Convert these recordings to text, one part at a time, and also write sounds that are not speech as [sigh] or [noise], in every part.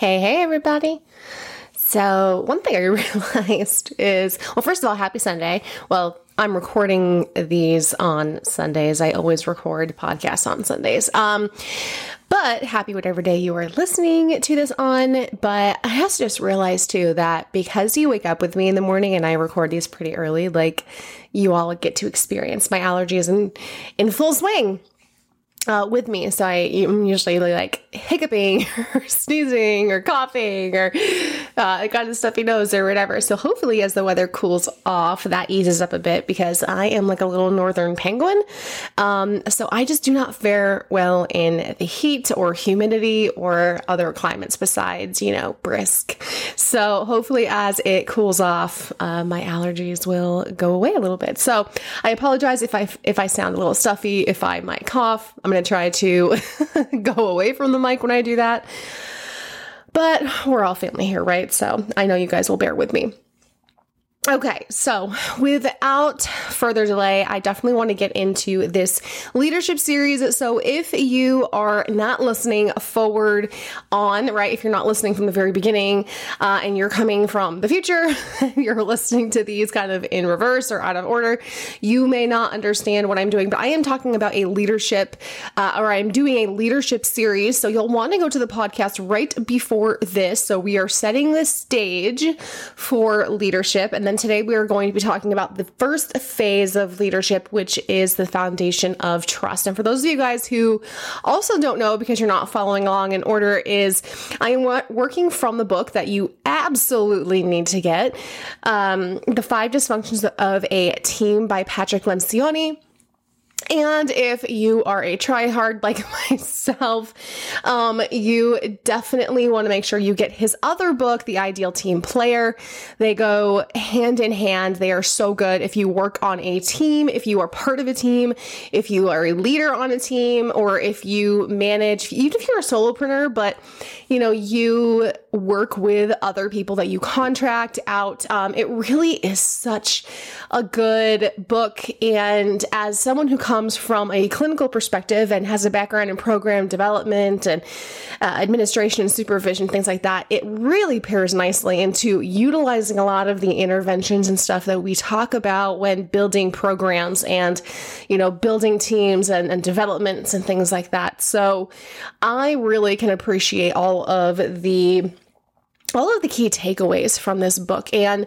Hey, hey, everybody. So, one thing I [laughs] realized is well, first of all, happy Sunday. Well, I'm recording these on Sundays. I always record podcasts on Sundays. Um, but happy whatever day you are listening to this on. But I just realized too that because you wake up with me in the morning and I record these pretty early, like you all get to experience my allergies in in full swing uh, with me. So I am usually like hiccuping [laughs] or sneezing or coughing or uh, got a stuffy nose or whatever. So hopefully, as the weather cools off, that eases up a bit because I am like a little northern penguin. Um, so I just do not fare well in the heat or humidity or other climates besides, you know, brisk. So hopefully, as it cools off, uh, my allergies will go away a little bit. So I apologize if I if I sound a little stuffy, if I might cough. I'm going to try to [laughs] go away from the mic when I do that. But we're all family here, right? So I know you guys will bear with me. Okay, so without further delay, I definitely want to get into this leadership series. So, if you are not listening forward on, right, if you're not listening from the very beginning uh, and you're coming from the future, [laughs] you're listening to these kind of in reverse or out of order, you may not understand what I'm doing. But I am talking about a leadership, uh, or I'm doing a leadership series. So, you'll want to go to the podcast right before this. So, we are setting the stage for leadership. And then today we are going to be talking about the first phase of leadership, which is the foundation of trust. And for those of you guys who also don't know because you're not following along in order, is I am working from the book that you absolutely need to get um, The Five Dysfunctions of a Team by Patrick Lencioni. And if you are a tryhard [laughs] like myself, um, you definitely want to make sure you get his other book, The Ideal Team Player. They go hand in hand. They are so good. If you work on a team, if you are part of a team, if you are a leader on a team, or if you manage, even if you're a solopreneur, but you know, you work with other people that you contract out. Um, it really is such a good book. And as someone who comes from a clinical perspective and has a background in program development and uh, administration and supervision, things like that, it really pairs nicely into utilizing a lot of the interventions and stuff that we talk about when building programs and, you know, building teams and, and developments and things like that. So I really can appreciate all of the all of the key takeaways from this book and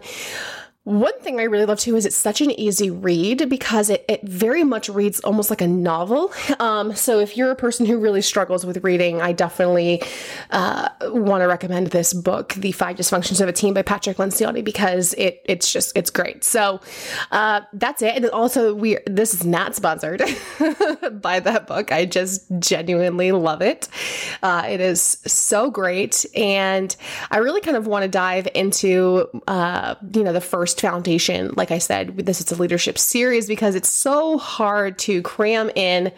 one thing I really love too is it's such an easy read because it, it very much reads almost like a novel. Um, so if you're a person who really struggles with reading, I definitely uh, want to recommend this book, The Five Dysfunctions of a Team by Patrick Lencioni, because it it's just it's great. So uh, that's it. And also we this is not sponsored [laughs] by that book. I just genuinely love it. Uh, it is so great, and I really kind of want to dive into uh, you know the first first foundation. Like I said, this is a leadership series because it's so hard to cram in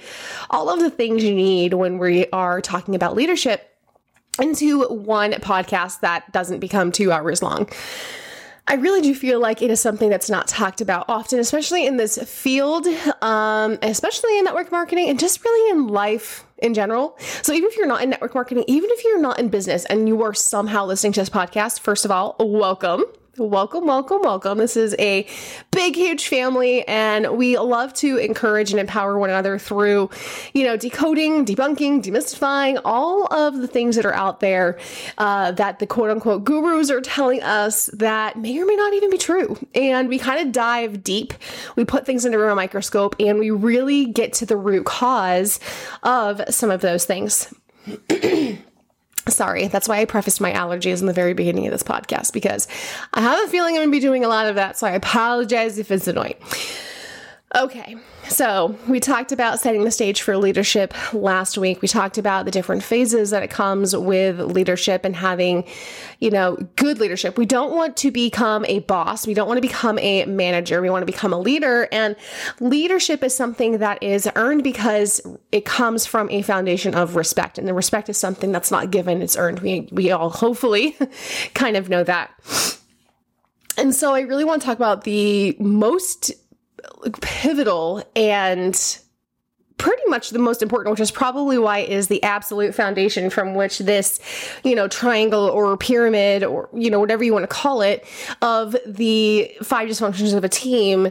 all of the things you need when we are talking about leadership into one podcast that doesn't become two hours long. I really do feel like it is something that's not talked about often, especially in this field, um, especially in network marketing and just really in life in general. So even if you're not in network marketing, even if you're not in business and you are somehow listening to this podcast, first of all, welcome. Welcome, welcome, welcome. This is a big, huge family, and we love to encourage and empower one another through, you know, decoding, debunking, demystifying all of the things that are out there uh, that the quote unquote gurus are telling us that may or may not even be true. And we kind of dive deep, we put things under a microscope, and we really get to the root cause of some of those things. [clears throat] Sorry, that's why I prefaced my allergies in the very beginning of this podcast because I have a feeling I'm going to be doing a lot of that. So I apologize if it's annoying. Okay, so we talked about setting the stage for leadership last week. We talked about the different phases that it comes with leadership and having, you know, good leadership. We don't want to become a boss. We don't want to become a manager. We want to become a leader. And leadership is something that is earned because it comes from a foundation of respect. And the respect is something that's not given, it's earned. We, we all hopefully [laughs] kind of know that. And so I really want to talk about the most pivotal and pretty much the most important, which is probably why is the absolute foundation from which this, you know, triangle or pyramid or, you know, whatever you want to call it of the five dysfunctions of a team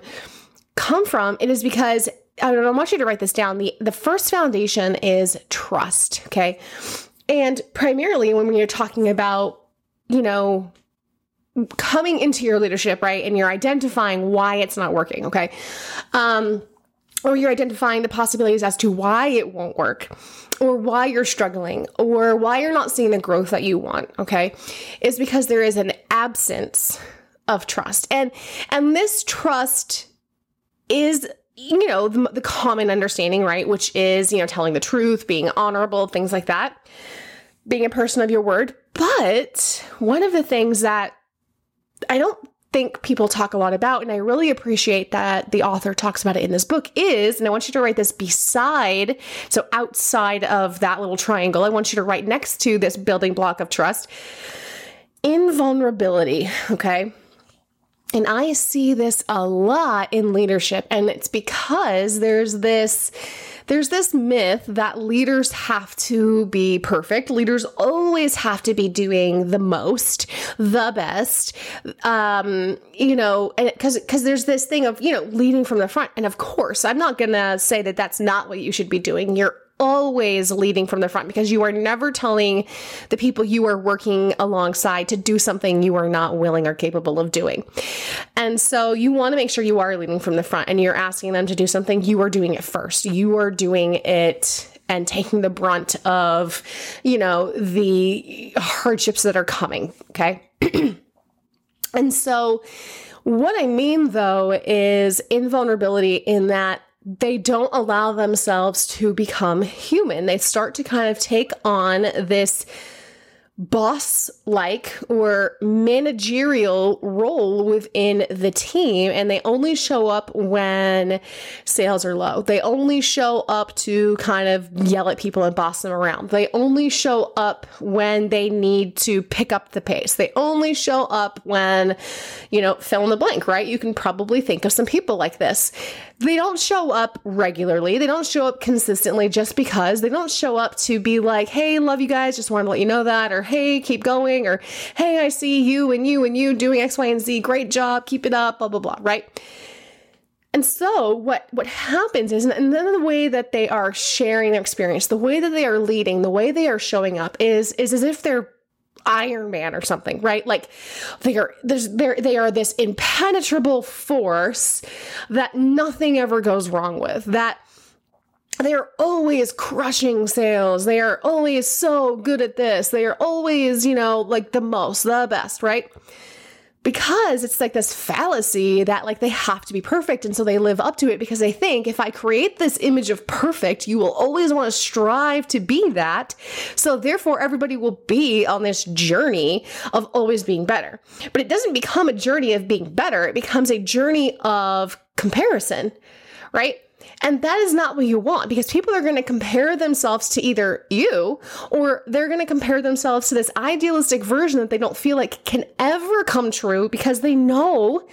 come from. It is because I don't know, I want you to write this down. The the first foundation is trust. Okay. And primarily when you're talking about, you know, coming into your leadership, right? And you're identifying why it's not working, okay? Um, or you're identifying the possibilities as to why it won't work or why you're struggling or why you're not seeing the growth that you want okay is because there is an absence of trust and and this trust is you know the, the common understanding right which is you know telling the truth being honorable things like that being a person of your word but one of the things that i don't think people talk a lot about, and I really appreciate that the author talks about it in this book, is, and I want you to write this beside, so outside of that little triangle, I want you to write next to this building block of trust invulnerability, okay? And I see this a lot in leadership, and it's because there's this there's this myth that leaders have to be perfect. Leaders always have to be doing the most, the best. Um, you know, because because there's this thing of you know leading from the front, and of course, I'm not gonna say that that's not what you should be doing. You're always leading from the front because you are never telling the people you are working alongside to do something you are not willing or capable of doing. And so you want to make sure you are leading from the front and you're asking them to do something, you are doing it first. You are doing it and taking the brunt of, you know, the hardships that are coming. Okay. [clears throat] and so, what I mean though is invulnerability in that they don't allow themselves to become human. They start to kind of take on this boss like or managerial role within the team and they only show up when sales are low. They only show up to kind of yell at people and boss them around. They only show up when they need to pick up the pace. They only show up when, you know, fill in the blank, right? You can probably think of some people like this. They don't show up regularly. They don't show up consistently just because. They don't show up to be like, hey, love you guys, just wanted to let you know that, or hey, keep going, or hey, I see you and you and you doing X, Y, and Z. Great job, keep it up, blah, blah, blah, right? And so what what happens is and then the way that they are sharing their experience, the way that they are leading, the way they are showing up is is as if they're Iron Man or something, right? Like they are there's they they are this impenetrable force that nothing ever goes wrong with. That they are always crushing sales. They are always so good at this. They are always, you know, like the most, the best, right? because it's like this fallacy that like they have to be perfect and so they live up to it because they think if i create this image of perfect you will always want to strive to be that so therefore everybody will be on this journey of always being better but it doesn't become a journey of being better it becomes a journey of comparison right and that is not what you want because people are going to compare themselves to either you or they're going to compare themselves to this idealistic version that they don't feel like can ever come true because they know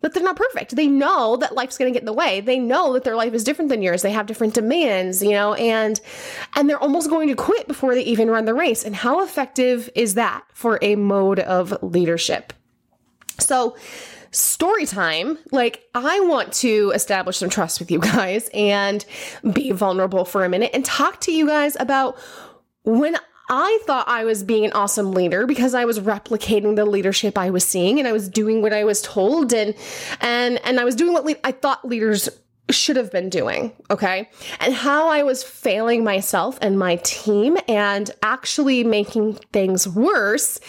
that they're not perfect. They know that life's going to get in the way. They know that their life is different than yours. They have different demands, you know, and and they're almost going to quit before they even run the race. And how effective is that for a mode of leadership? So, story time. Like, I want to establish some trust with you guys and be vulnerable for a minute and talk to you guys about when I thought I was being an awesome leader because I was replicating the leadership I was seeing and I was doing what I was told and and and I was doing what le- I thought leaders should have been doing, okay? And how I was failing myself and my team and actually making things worse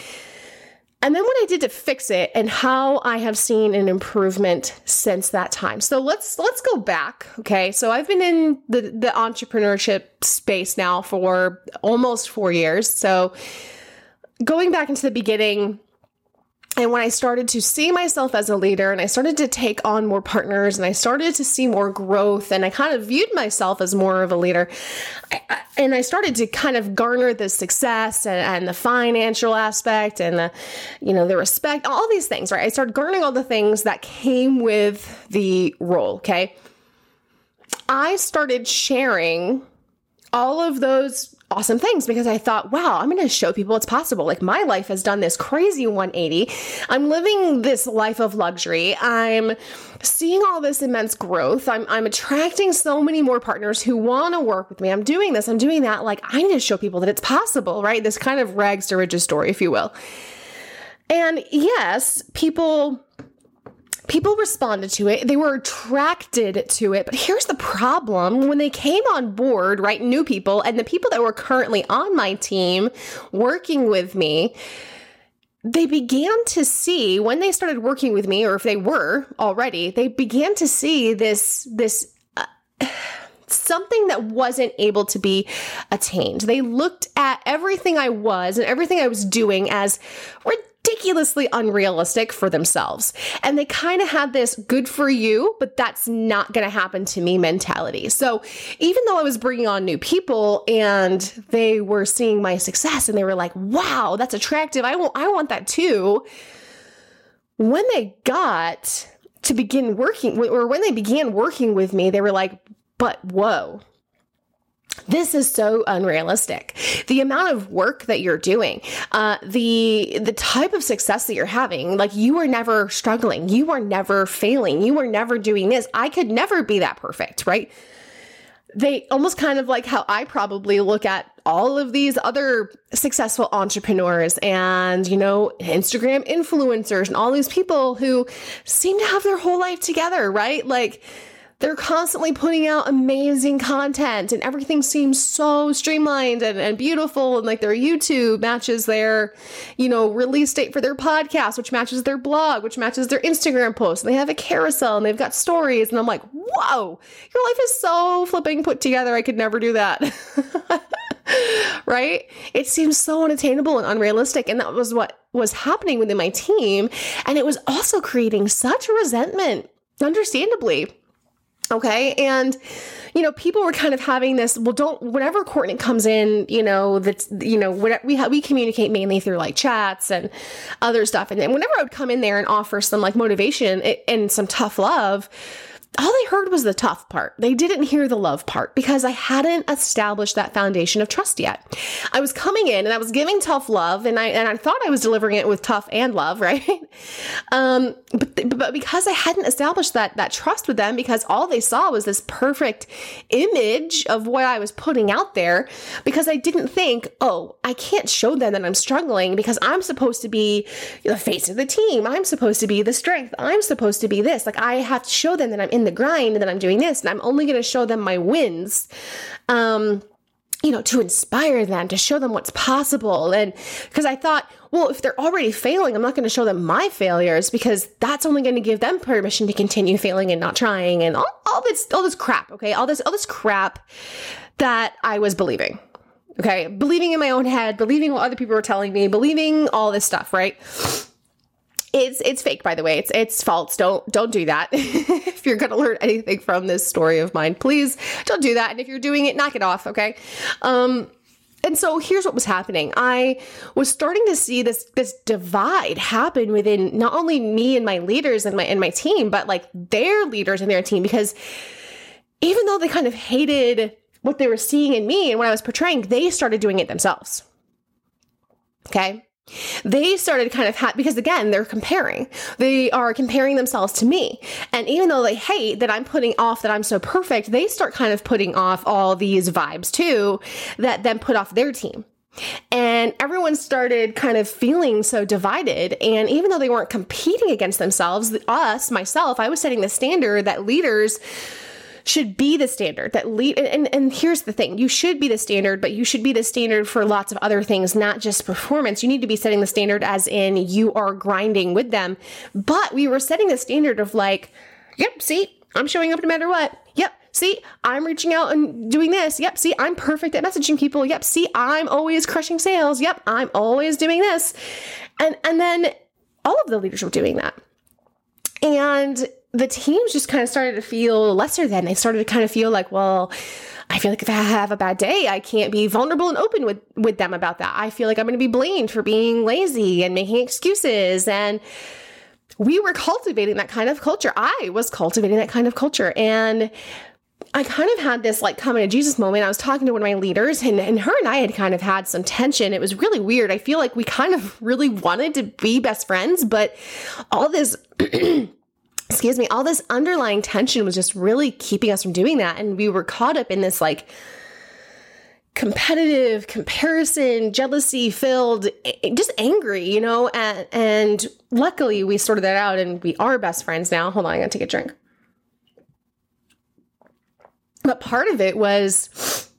and then what I did to fix it and how I have seen an improvement since that time. So let's let's go back. Okay. So I've been in the, the entrepreneurship space now for almost four years. So going back into the beginning, and when I started to see myself as a leader and I started to take on more partners and I started to see more growth and I kind of viewed myself as more of a leader, and I started to kind of garner the success and, and, the financial aspect and the, you know, the respect, all these things, right? I started garnering all the things that came with the role, okay? I started sharing all of those awesome things because I thought, wow, I'm going to show people it's possible. Like my life has done this crazy 180. I'm living this life of luxury. I'm seeing all this immense growth. I'm, I'm attracting so many more partners who want to work with me. I'm doing this, I'm doing that. Like I need to show people that it's possible, right? This kind of rags to riches story, if you will. And yes, people people responded to it. They were attracted to it. But here's the problem when they came on board, right? New people and the people that were currently on my team working with me, they began to see when they started working with me, or if they were already, they began to see this, this, uh, something that wasn't able to be attained. They looked at everything I was and everything I was doing as ridiculously unrealistic for themselves. And they kind of had this good for you, but that's not going to happen to me mentality. So even though I was bringing on new people and they were seeing my success and they were like, wow, that's attractive. I want, I want that too. When they got to begin working, or when they began working with me, they were like, but whoa, this is so unrealistic. The amount of work that you're doing uh, the the type of success that you're having like you are never struggling. You are never failing. You are never doing this. I could never be that perfect right? They almost kind of like how i probably look at all of these other successful entrepreneurs and you know instagram influencers and all these people who seem to have their whole life together right? Like they're constantly putting out amazing content and everything seems so streamlined and, and beautiful and like their youtube matches their you know release date for their podcast which matches their blog which matches their instagram post and they have a carousel and they've got stories and i'm like whoa! Your life is so flipping put together i could never do that. [laughs] Right? It seems so unattainable and unrealistic and that was what was happening within my team and it was also creating such resentment understandably Okay. And, you know, people were kind of having this, well, don't, whenever Courtney comes in, you know, that's, you know, we, ha- we communicate mainly through like chats and other stuff. And then whenever I would come in there and offer some like motivation and some tough love, all they heard was the tough part. They didn't hear the love part because I hadn't established that foundation of trust yet. I was coming in and I was giving tough love and I and I thought I was delivering it with tough and love, [laughs] right? Um, but but because I hadn't established that that trust with them because all they saw was this perfect image of what I was putting out there because I didn't think, "Oh, I can't show them that I'm struggling because I'm supposed to be the face of the team. I'm supposed to be the strength. I'm supposed to be this. Like I have to show them that I'm in the grind and that I'm doing this and I'm only going to show them my wins. Um, you know, to inspire them, to show them what's possible. And because I thought, well, if they're already failing, I'm not going to show them my failures because that's only going to give them permission to continue failing and not trying and all, all this, all this crap. Okay. All this, all this crap that I was believing. Okay. Believing in my own head, believing what other people were telling me, believing all this stuff, right? It's it's fake, by the way. It's it's false. Don't don't do that. [laughs] if you're gonna learn anything from this story of mine, please don't do that. And if you're doing it, knock it off. Okay. Um, and so here's what was happening. I was starting to see this this divide happen within not only me and my leaders and my and my team, but like their leaders and their team because even though they kind of hated what they were seeing in me and what I was portraying, they started doing it themselves. Okay? They started kind of ha- because again, they're comparing. They are comparing themselves to me. And even though they hate that I'm putting off that I'm so perfect, they start kind of putting off all these vibes too that then put off their team. And everyone started kind of feeling so divided. And even though they weren't competing against themselves, us, myself, I was setting the standard that leaders should be the standard that lead and, and here's the thing. You should be the standard but you should be the standard for lots of other things not just performance. You need to be setting the standard as in you are grinding with them. But we were setting the standard of like yep see i'm showing up no matter what. Yep see i'm reaching out and doing this. Yep see i'm perfect at messaging people. Yep see i'm always crushing sales. Yep i'm always doing this. And and then all of the leaders were doing that. And the teams just kind of started to feel lesser than. They started to kind of feel like, well, I feel like if I have a bad day, I can't be vulnerable and open with, with them about that. I feel like I'm going to be blamed for being lazy and making excuses. And we were cultivating that kind of culture. I was cultivating that kind of culture. And I kind of had this like coming to Jesus moment. I was talking to one of my leaders, and, and her and I had kind of had some tension. It was really weird. I feel like we kind of really wanted to be best friends, but all this. [clears throat] excuse me, all this underlying tension was just really keeping us from doing that. And we were caught up in this like competitive comparison, jealousy filled, just angry, you know, and, and luckily we sorted that out and we are best friends now. Hold on, I gotta take a drink. But part of it was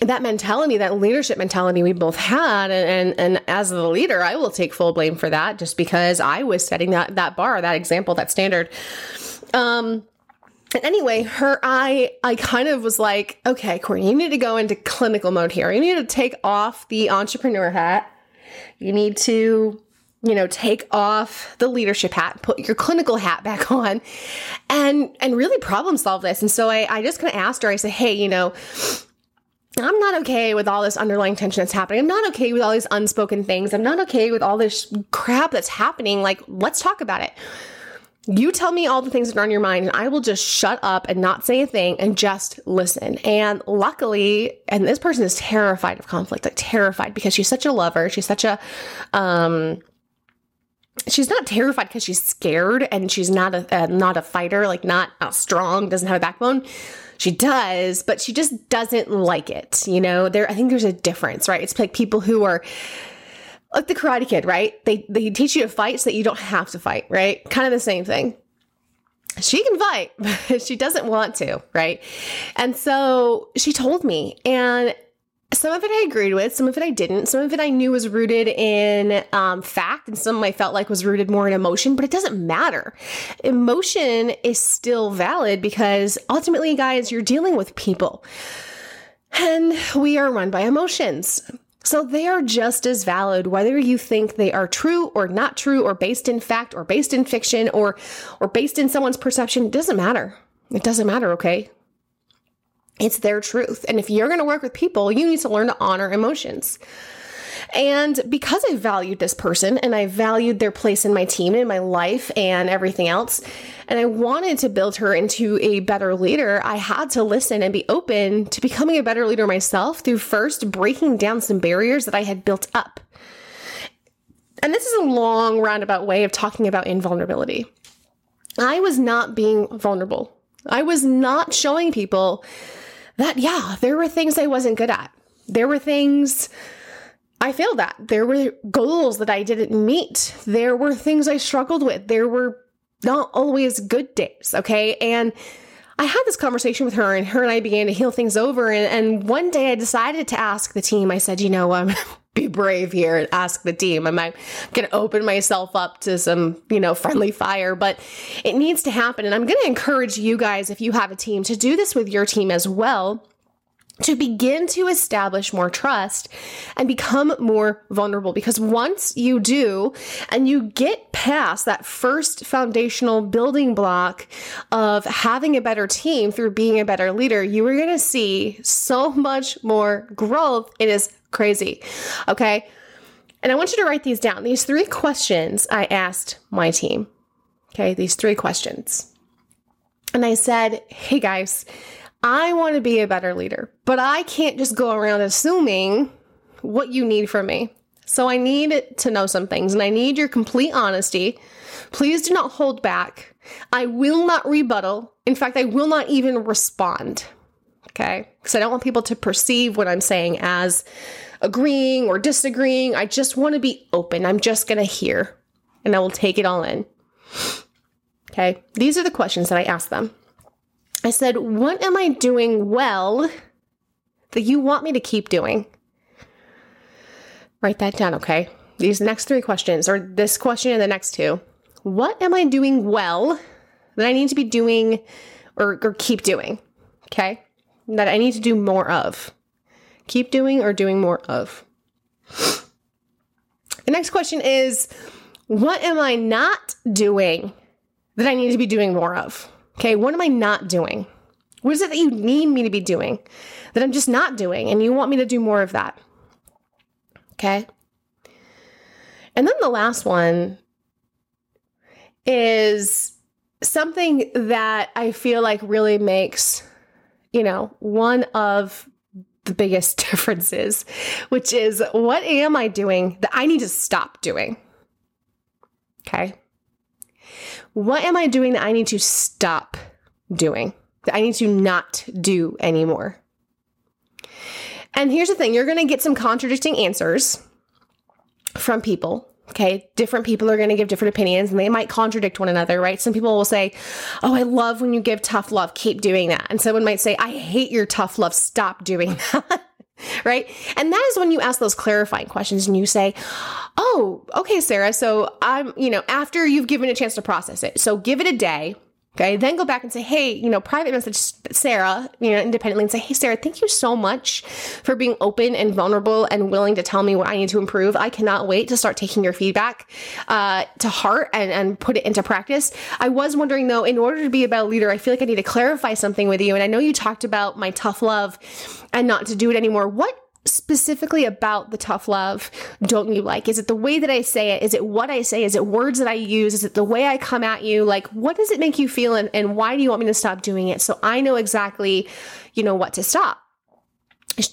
that mentality, that leadership mentality we both had. And, and, and as the leader, I will take full blame for that just because I was setting that, that bar, that example, that standard. Um, and anyway, her I I kind of was like, okay, Courtney, you need to go into clinical mode here. You need to take off the entrepreneur hat. You need to you know take off the leadership hat put your clinical hat back on and and really problem solve this and so i i just kind of asked her i said hey you know I'm not okay with all this underlying tension that's happening. I'm not okay with all these unspoken things. I'm not okay with all this crap that's happening. Like, let's talk about it. You tell me all the things that are on your mind, and I will just shut up and not say a thing and just listen. And luckily, and this person is terrified of conflict, like terrified because she's such a lover. She's such a, um, she's not terrified because she's scared and she's not a uh, not a fighter, like not, not strong, doesn't have a backbone. She does, but she just doesn't like it. You know, there I think there's a difference, right? It's like people who are like the Karate Kid, right? They they teach you to fight so that you don't have to fight, right? Kind of the same thing. She can fight, [laughs] but she doesn't want to, right? And so she told me, and some of it I agreed with, some of it I didn't. Some of it I knew was rooted in um, fact, and some I felt like was rooted more in emotion, but it doesn't matter. Emotion is still valid because ultimately, guys, you're dealing with people. And we are run by emotions. So they are just as valid whether you think they are true or not true or based in fact or based in fiction or or based in someone's perception, it doesn't matter. It doesn't matter, okay? It's their truth. And if you're going to work with people, you need to learn to honor emotions. And because I valued this person and I valued their place in my team and my life and everything else, and I wanted to build her into a better leader, I had to listen and be open to becoming a better leader myself through first breaking down some barriers that I had built up. And this is a long roundabout way of talking about invulnerability. I was not being vulnerable. I was not showing people that, yeah, there were things I wasn't good at. There were things I failed at. There were goals that I didn't meet. There were things I struggled with. There were not always good days. Okay. And I had this conversation with her, and her and I began to heal things over. And, and one day I decided to ask the team, I said, you know, I'm um, [laughs] be brave here and ask the team. Am I going to open myself up to some, you know, friendly fire? But it needs to happen. And I'm going to encourage you guys, if you have a team, to do this with your team as well to begin to establish more trust and become more vulnerable. Because once you do, and you get past that first foundational building block of having a better team through being a better leader, you are going to see so much more growth. It is crazy. Okay. And I want you to write these down. These three questions I asked my team. Okay. These three questions. And I said, hey guys, I want to be a better leader, but I can't just go around assuming what you need from me. So I need to know some things and I need your complete honesty. Please do not hold back. I will not rebuttal. In fact, I will not even respond. Okay. Because I don't want people to perceive what I'm saying as agreeing or disagreeing. I just want to be open. I'm just going to hear and I will take it all in. Okay. These are the questions that I ask them. I said, What am I doing well that you want me to keep doing? Write that down, okay? These next three questions, or this question and the next two. What am I doing well that I need to be doing or, or keep doing? Okay? That I need to do more of. Keep doing or doing more of. The next question is What am I not doing that I need to be doing more of? Okay, what am I not doing? What is it that you need me to be doing that I'm just not doing and you want me to do more of that? Okay. And then the last one is something that I feel like really makes you know, one of the biggest [laughs] differences, which is what am I doing that I need to stop doing? Okay. What am I doing that I need to stop doing? That I need to not do anymore? And here's the thing you're going to get some contradicting answers from people. Okay. Different people are going to give different opinions and they might contradict one another, right? Some people will say, Oh, I love when you give tough love. Keep doing that. And someone might say, I hate your tough love. Stop doing [laughs] that. [laughs] right? And that is when you ask those clarifying questions and you say, Oh, okay, Sarah. So I'm, you know, after you've given a chance to process it. So give it a day Okay. Then go back and say, hey, you know, private message Sarah, you know, independently and say, hey, Sarah, thank you so much for being open and vulnerable and willing to tell me what I need to improve. I cannot wait to start taking your feedback uh, to heart and, and put it into practice. I was wondering though, in order to be a better leader, I feel like I need to clarify something with you. And I know you talked about my tough love and not to do it anymore. What specifically about the tough love don't you like? Is it the way that I say it? Is it what I say? Is it words that I use? Is it the way I come at you? Like, what does it make you feel? And, and why do you want me to stop doing it? So I know exactly, you know, what to stop.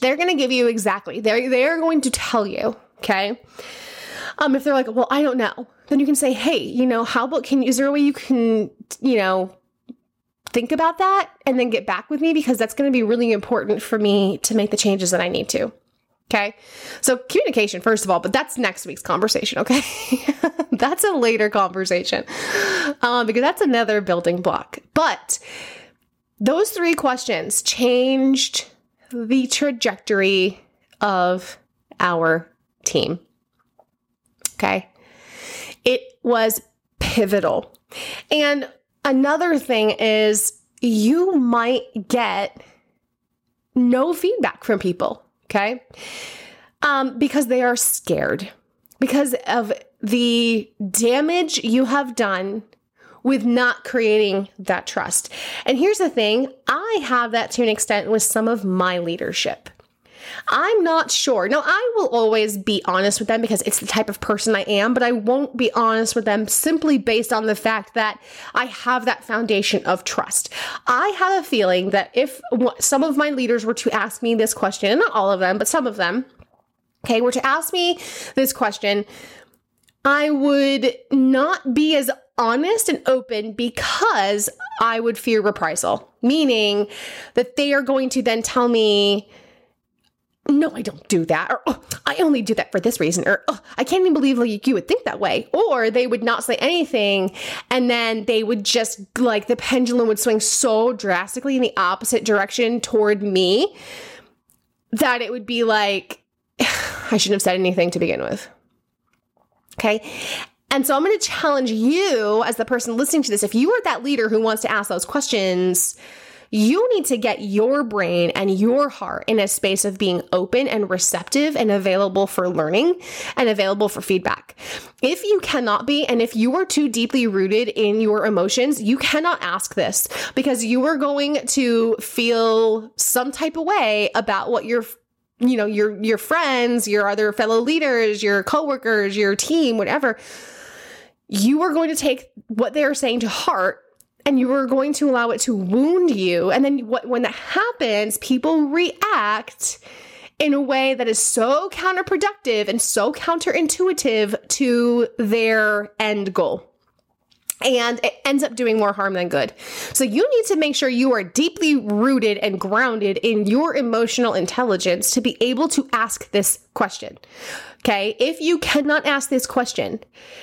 They're going to give you exactly, they're, they're going to tell you. Okay. Um, if they're like, well, I don't know, then you can say, hey, you know, how about can, is there a way you can, you know, think about that and then get back with me because that's going to be really important for me to make the changes that I need to. Okay. So communication, first of all, but that's next week's conversation. Okay. [laughs] that's a later conversation um, because that's another building block. But those three questions changed the trajectory of our team. Okay. It was pivotal. And Another thing is you might get no feedback from people, okay? Um, because they are scared because of the damage you have done with not creating that trust. And here's the thing I have that to an extent with some of my leadership. I'm not sure. Now, I will always be honest with them because it's the type of person I am, but I won't be honest with them simply based on the fact that I have that foundation of trust. I have a feeling that if some of my leaders were to ask me this question, not all of them, but some of them, okay, were to ask me this question, I would not be as honest and open because I would fear reprisal, meaning that they are going to then tell me, no, I don't do that. Or, oh, I only do that for this reason. Or, oh, I can't even believe like you would think that way. Or they would not say anything. And then they would just like the pendulum would swing so drastically in the opposite direction toward me that it would be like, [sighs] I shouldn't have said anything to begin with. Okay. And so I'm going to challenge you as the person listening to this. If you are that leader who wants to ask those questions, you need to get your brain and your heart in a space of being open and receptive and available for learning and available for feedback. If you cannot be, and if you are too deeply rooted in your emotions, you cannot ask this because you are going to feel some type of way about what your you know your your friends your other fellow leaders your coworkers your team whatever you are going to take what they are saying to heart and you are going to allow it to wound you. And then what, when that happens, people react in a way that is so counterproductive and so counterintuitive to their end goal. And it ends up doing more harm than good. So you need to make sure you are deeply rooted and grounded in your emotional intelligence to be able to ask this question. Okay. If you cannot ask this question,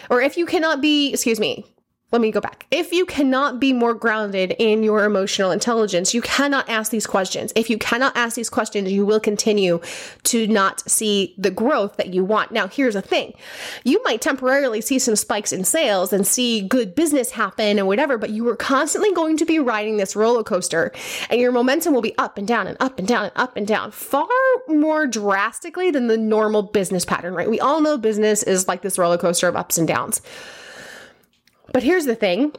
or if you cannot be, excuse me, let me go back. If you cannot be more grounded in your emotional intelligence, you cannot ask these questions. If you cannot ask these questions, you will continue to not see the growth that you want. Now, here's the thing you might temporarily see some spikes in sales and see good business happen and whatever, but you are constantly going to be riding this roller coaster and your momentum will be up and down and up and down and up and down far more drastically than the normal business pattern, right? We all know business is like this roller coaster of ups and downs. But here's the thing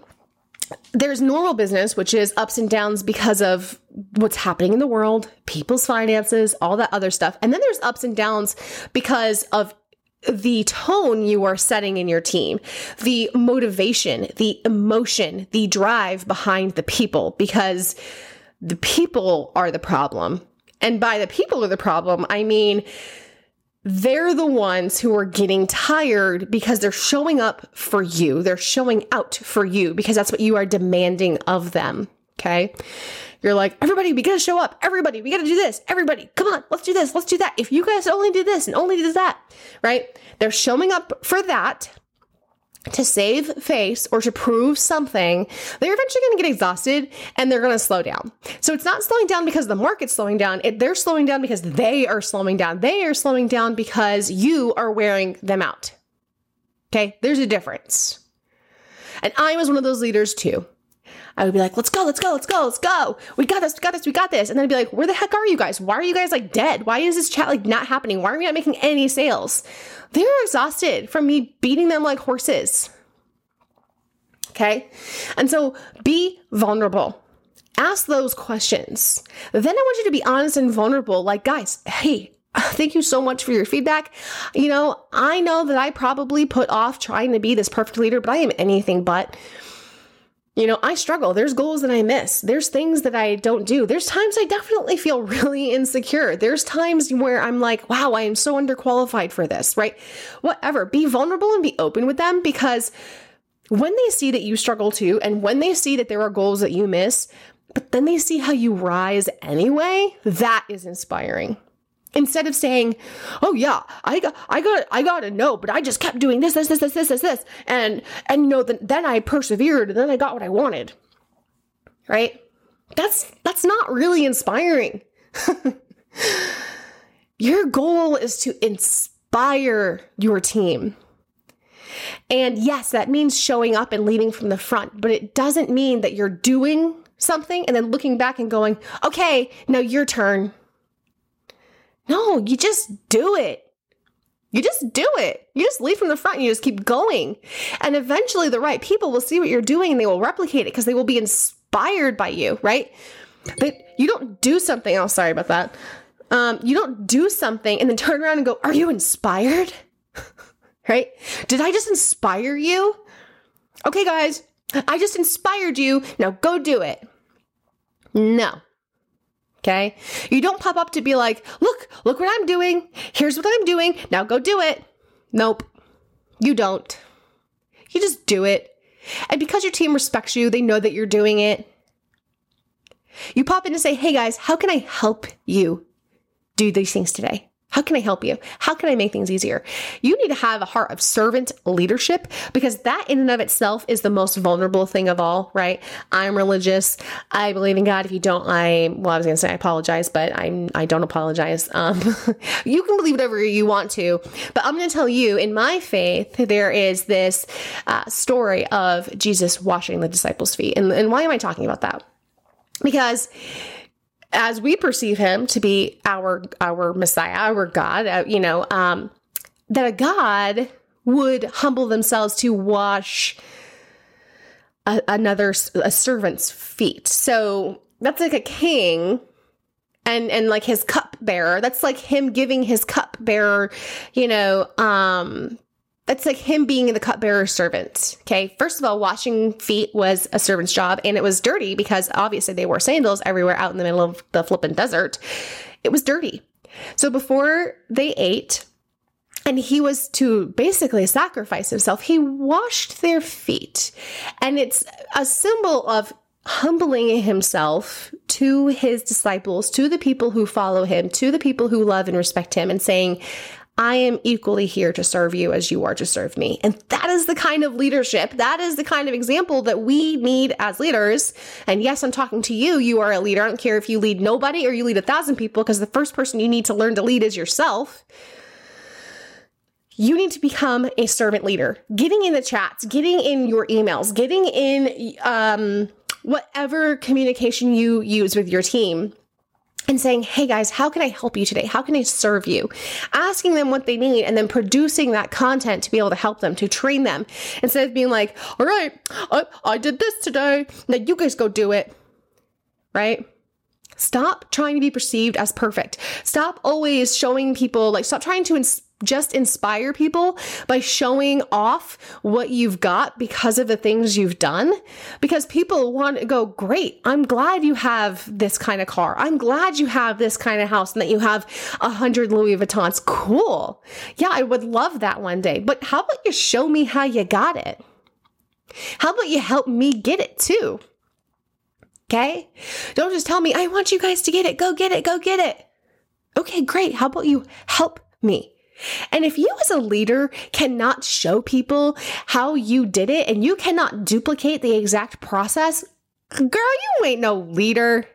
there's normal business, which is ups and downs because of what's happening in the world, people's finances, all that other stuff. And then there's ups and downs because of the tone you are setting in your team, the motivation, the emotion, the drive behind the people, because the people are the problem. And by the people are the problem, I mean they're the ones who are getting tired because they're showing up for you. They're showing out for you because that's what you are demanding of them. Okay. You're like, everybody, we gotta show up. Everybody, we gotta do this. Everybody, come on, let's do this. Let's do that. If you guys only do this and only do that, right? They're showing up for that to save face or to prove something, they're eventually going to get exhausted and they're going to slow down. So it's not slowing down because the market's slowing down. It, they're slowing down because they are slowing down. They are slowing down because you are wearing them out. Okay. There's a difference. And I was one of those leaders too. I would be like, let's go, let's go, let's go, let's go. We got this, we got this, we got this. And then I'd be like, where the heck are you guys? Why are you guys like dead? Why is this chat like not happening? Why are we not making any sales? They're exhausted from me beating them like horses. Okay. And so be vulnerable. Ask those questions. Then I want you to be honest and vulnerable. Like, guys, hey, [laughs] thank you so much for your feedback. You know, I know that I probably put off trying to be this perfect leader, but I am anything but. You know, I struggle. There's goals that I miss. There's things that I don't do. There's times I definitely feel [laughs] really insecure. There's times where I'm like, wow, I am so underqualified for this, right? Whatever. Be vulnerable and be open with them because when they see that you struggle too, and when they see that there are goals that you miss, but then they see how you rise anyway, that is inspiring instead of saying, "Oh yeah, I got, I got, I got to know," but I just kept doing this, this, this, this, this, this, this, and and you know, then then I persevered, and then I got what I wanted. Right? That's that's not really inspiring. [laughs] your goal is to inspire your team. And yes, that means showing up and leading from the front, but it doesn't mean that you're doing something and then looking back and going, okay, now your turn no, you just do it. You just do it. You just lead from the front and you just keep going. And eventually the right people will see what you're doing and they will replicate it because they will be inspired by you, right? But you don't do something. Oh, sorry about that. Um, you don't do something and then turn around and go, Are you inspired? [laughs] right? Did I just inspire you? Okay, guys, I just inspired you. Now go do it. No. Okay. You don't pop up to be like, look, look what I'm doing. Here's what I'm doing. Now go do it. Nope. You don't. You just do it. And because your team respects you, they know that you're doing it. You pop in to say, hey guys, how can I help you do these things today? How can I help you? How can I make things easier? You need to have a heart of servant leadership because that in and of itself is the most vulnerable thing of all, right? I'm religious. I believe in God. If you don't, I, well, I was going to say I apologize, but I'm, I don't apologize. Um, [laughs] you can believe whatever you want to, but I'm going to tell you in my faith, there is this uh, story of Jesus washing the disciples' feet. And, and why am I talking about that? Because as we perceive him to be our our Messiah, our God, uh, you know, um, that a God would humble themselves to wash a, another a servant's feet. So that's like a king and and like his cup bearer that's like him giving his cup bearer you know um that's like him being the cupbearer servant. Okay. First of all, washing feet was a servant's job and it was dirty because obviously they wore sandals everywhere out in the middle of the flippin' desert. It was dirty. So before they ate, and he was to basically sacrifice himself, he washed their feet. And it's a symbol of humbling himself to his disciples, to the people who follow him, to the people who love and respect him, and saying, I am equally here to serve you as you are to serve me. And that is the kind of leadership, that is the kind of example that we need as leaders. And yes, I'm talking to you. You are a leader. I don't care if you lead nobody or you lead a thousand people, because the first person you need to learn to lead is yourself. You need to become a servant leader, getting in the chats, getting in your emails, getting in um, whatever communication you use with your team and saying, Hey guys, how can I help you today? How can I serve you? Asking them what they need and then producing that content to be able to help them, to train them instead of being like, All right, I, I did this today. Now you guys go do it. Right? Stop trying to be perceived as perfect. Stop always showing people, like, stop trying to just inspire people by showing off what you've got because of the things you've done. Because people want to go, great, I'm glad you have this kind of car. I'm glad you have this kind of house and that you have a hundred Louis Vuittons. Cool. Yeah, I would love that one day. But how about you show me how you got it? How about you help me get it too? Okay? Don't just tell me, I want you guys to get it. Go get it. Go get it. Okay, great. How about you help me? And if you as a leader cannot show people how you did it and you cannot duplicate the exact process, girl, you ain't no leader.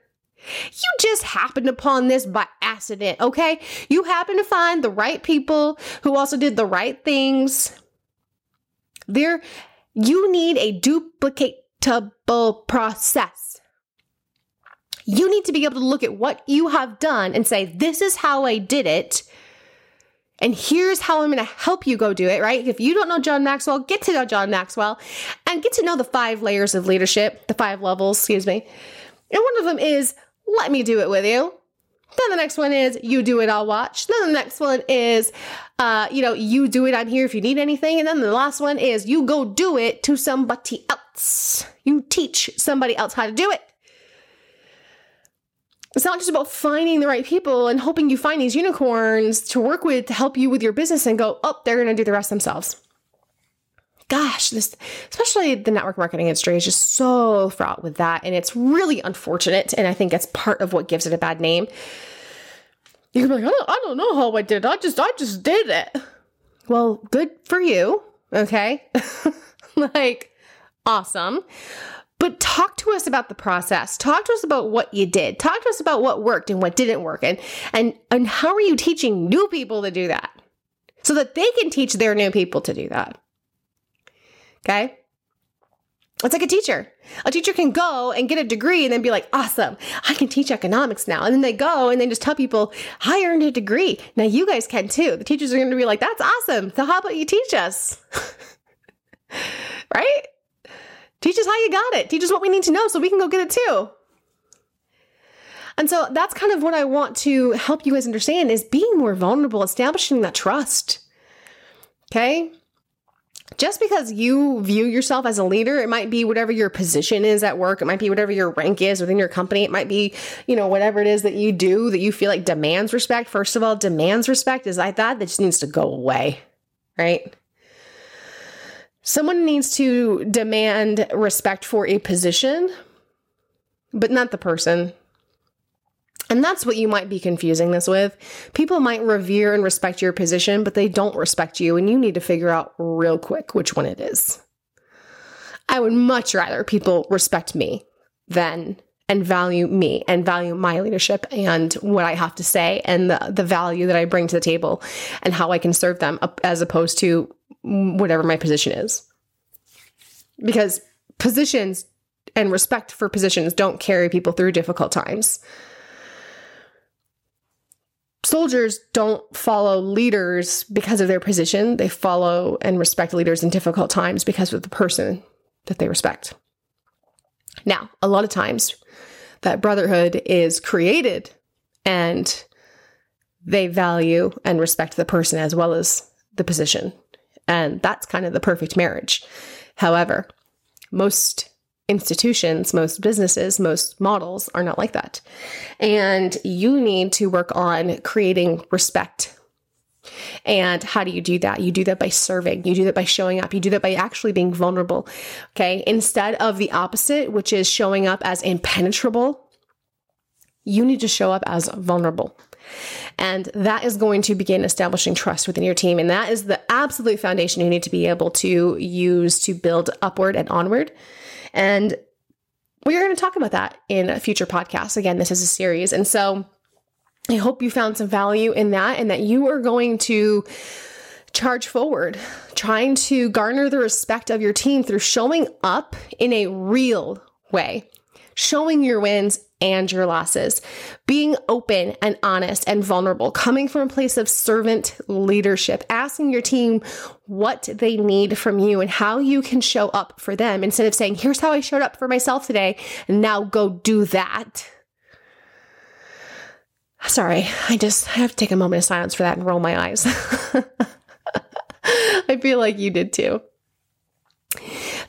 You just happened upon this by accident, okay? You happen to find the right people who also did the right things. There, you need a duplicatable process. You need to be able to look at what you have done and say, this is how I did it. And here's how I'm going to help you go do it, right? If you don't know John Maxwell, get to know John Maxwell and get to know the five layers of leadership, the five levels, excuse me. And one of them is, let me do it with you. Then the next one is, you do it, I'll watch. Then the next one is, uh, you know, you do it, I'm here if you need anything. And then the last one is, you go do it to somebody else. You teach somebody else how to do it. It's not just about finding the right people and hoping you find these unicorns to work with to help you with your business and go, oh, they're going to do the rest themselves. Gosh, this, especially the network marketing industry is just so fraught with that. And it's really unfortunate. And I think it's part of what gives it a bad name. You can be like, I don't, I don't know how I did. I just, I just did it. Well, good for you. Okay. [laughs] like, awesome. But talk to us about the process. Talk to us about what you did. Talk to us about what worked and what didn't work. And, and, and how are you teaching new people to do that so that they can teach their new people to do that? Okay. It's like a teacher. A teacher can go and get a degree and then be like, awesome, I can teach economics now. And then they go and they just tell people, I earned a degree. Now you guys can too. The teachers are going to be like, that's awesome. So how about you teach us? [laughs] right? Teach us how you got it. Teach us what we need to know so we can go get it too. And so that's kind of what I want to help you guys understand is being more vulnerable, establishing that trust. Okay? Just because you view yourself as a leader, it might be whatever your position is at work, it might be whatever your rank is within your company, it might be, you know, whatever it is that you do that you feel like demands respect. First of all, demands respect is like that that just needs to go away, right? Someone needs to demand respect for a position, but not the person. And that's what you might be confusing this with. People might revere and respect your position, but they don't respect you, and you need to figure out real quick which one it is. I would much rather people respect me than and value me and value my leadership and what I have to say and the, the value that I bring to the table and how I can serve them as opposed to whatever my position is. Because positions and respect for positions don't carry people through difficult times. Soldiers don't follow leaders because of their position. They follow and respect leaders in difficult times because of the person that they respect. Now, a lot of times that brotherhood is created and they value and respect the person as well as the position. And that's kind of the perfect marriage. However, most institutions, most businesses, most models are not like that. And you need to work on creating respect. And how do you do that? You do that by serving. You do that by showing up. You do that by actually being vulnerable. Okay. Instead of the opposite, which is showing up as impenetrable, you need to show up as vulnerable. And that is going to begin establishing trust within your team. And that is the absolute foundation you need to be able to use to build upward and onward. And we are going to talk about that in a future podcast. Again, this is a series. And so I hope you found some value in that and that you are going to charge forward, trying to garner the respect of your team through showing up in a real way, showing your wins and your losses, being open and honest and vulnerable, coming from a place of servant leadership, asking your team what they need from you and how you can show up for them instead of saying, here's how I showed up for myself today, and now go do that. Sorry, I just have to take a moment of silence for that and roll my eyes. [laughs] I feel like you did too.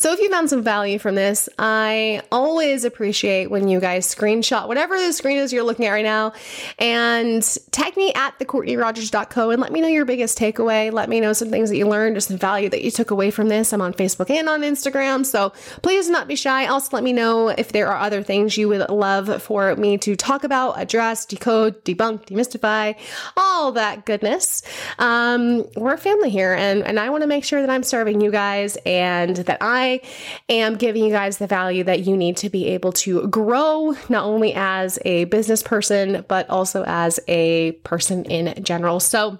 So, if you found some value from this, I always appreciate when you guys screenshot whatever the screen is you're looking at right now and tag me at thecourtneyrogers.co and let me know your biggest takeaway. Let me know some things that you learned or some value that you took away from this. I'm on Facebook and on Instagram. So, please not be shy. Also, let me know if there are other things you would love for me to talk about, address, decode, debunk, demystify, all that goodness. Um, we're a family here, and, and I want to make sure that I'm serving you guys and that I am giving you guys the value that you need to be able to grow, not only as a business person, but also as a person in general. So,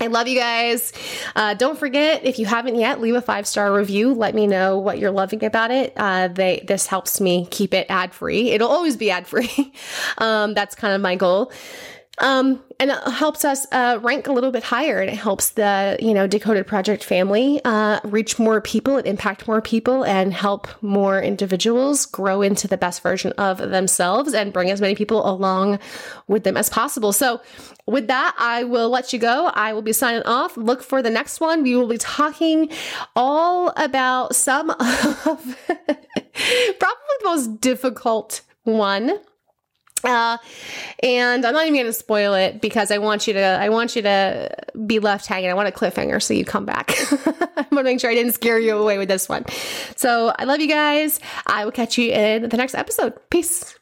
I love you guys. Uh, don't forget, if you haven't yet, leave a five star review. Let me know what you're loving about it. Uh, they this helps me keep it ad free. It'll always be ad free. [laughs] um, that's kind of my goal. Um, and it helps us uh, rank a little bit higher and it helps the you know decoded project family uh, reach more people and impact more people and help more individuals grow into the best version of themselves and bring as many people along with them as possible. So with that i will let you go. I will be signing off. Look for the next one. We will be talking all about some of [laughs] probably the most difficult one uh, and I'm not even going to spoil it because I want you to, I want you to be left hanging. I want a cliffhanger so you come back. [laughs] I want to make sure I didn't scare you away with this one. So I love you guys. I will catch you in the next episode. Peace.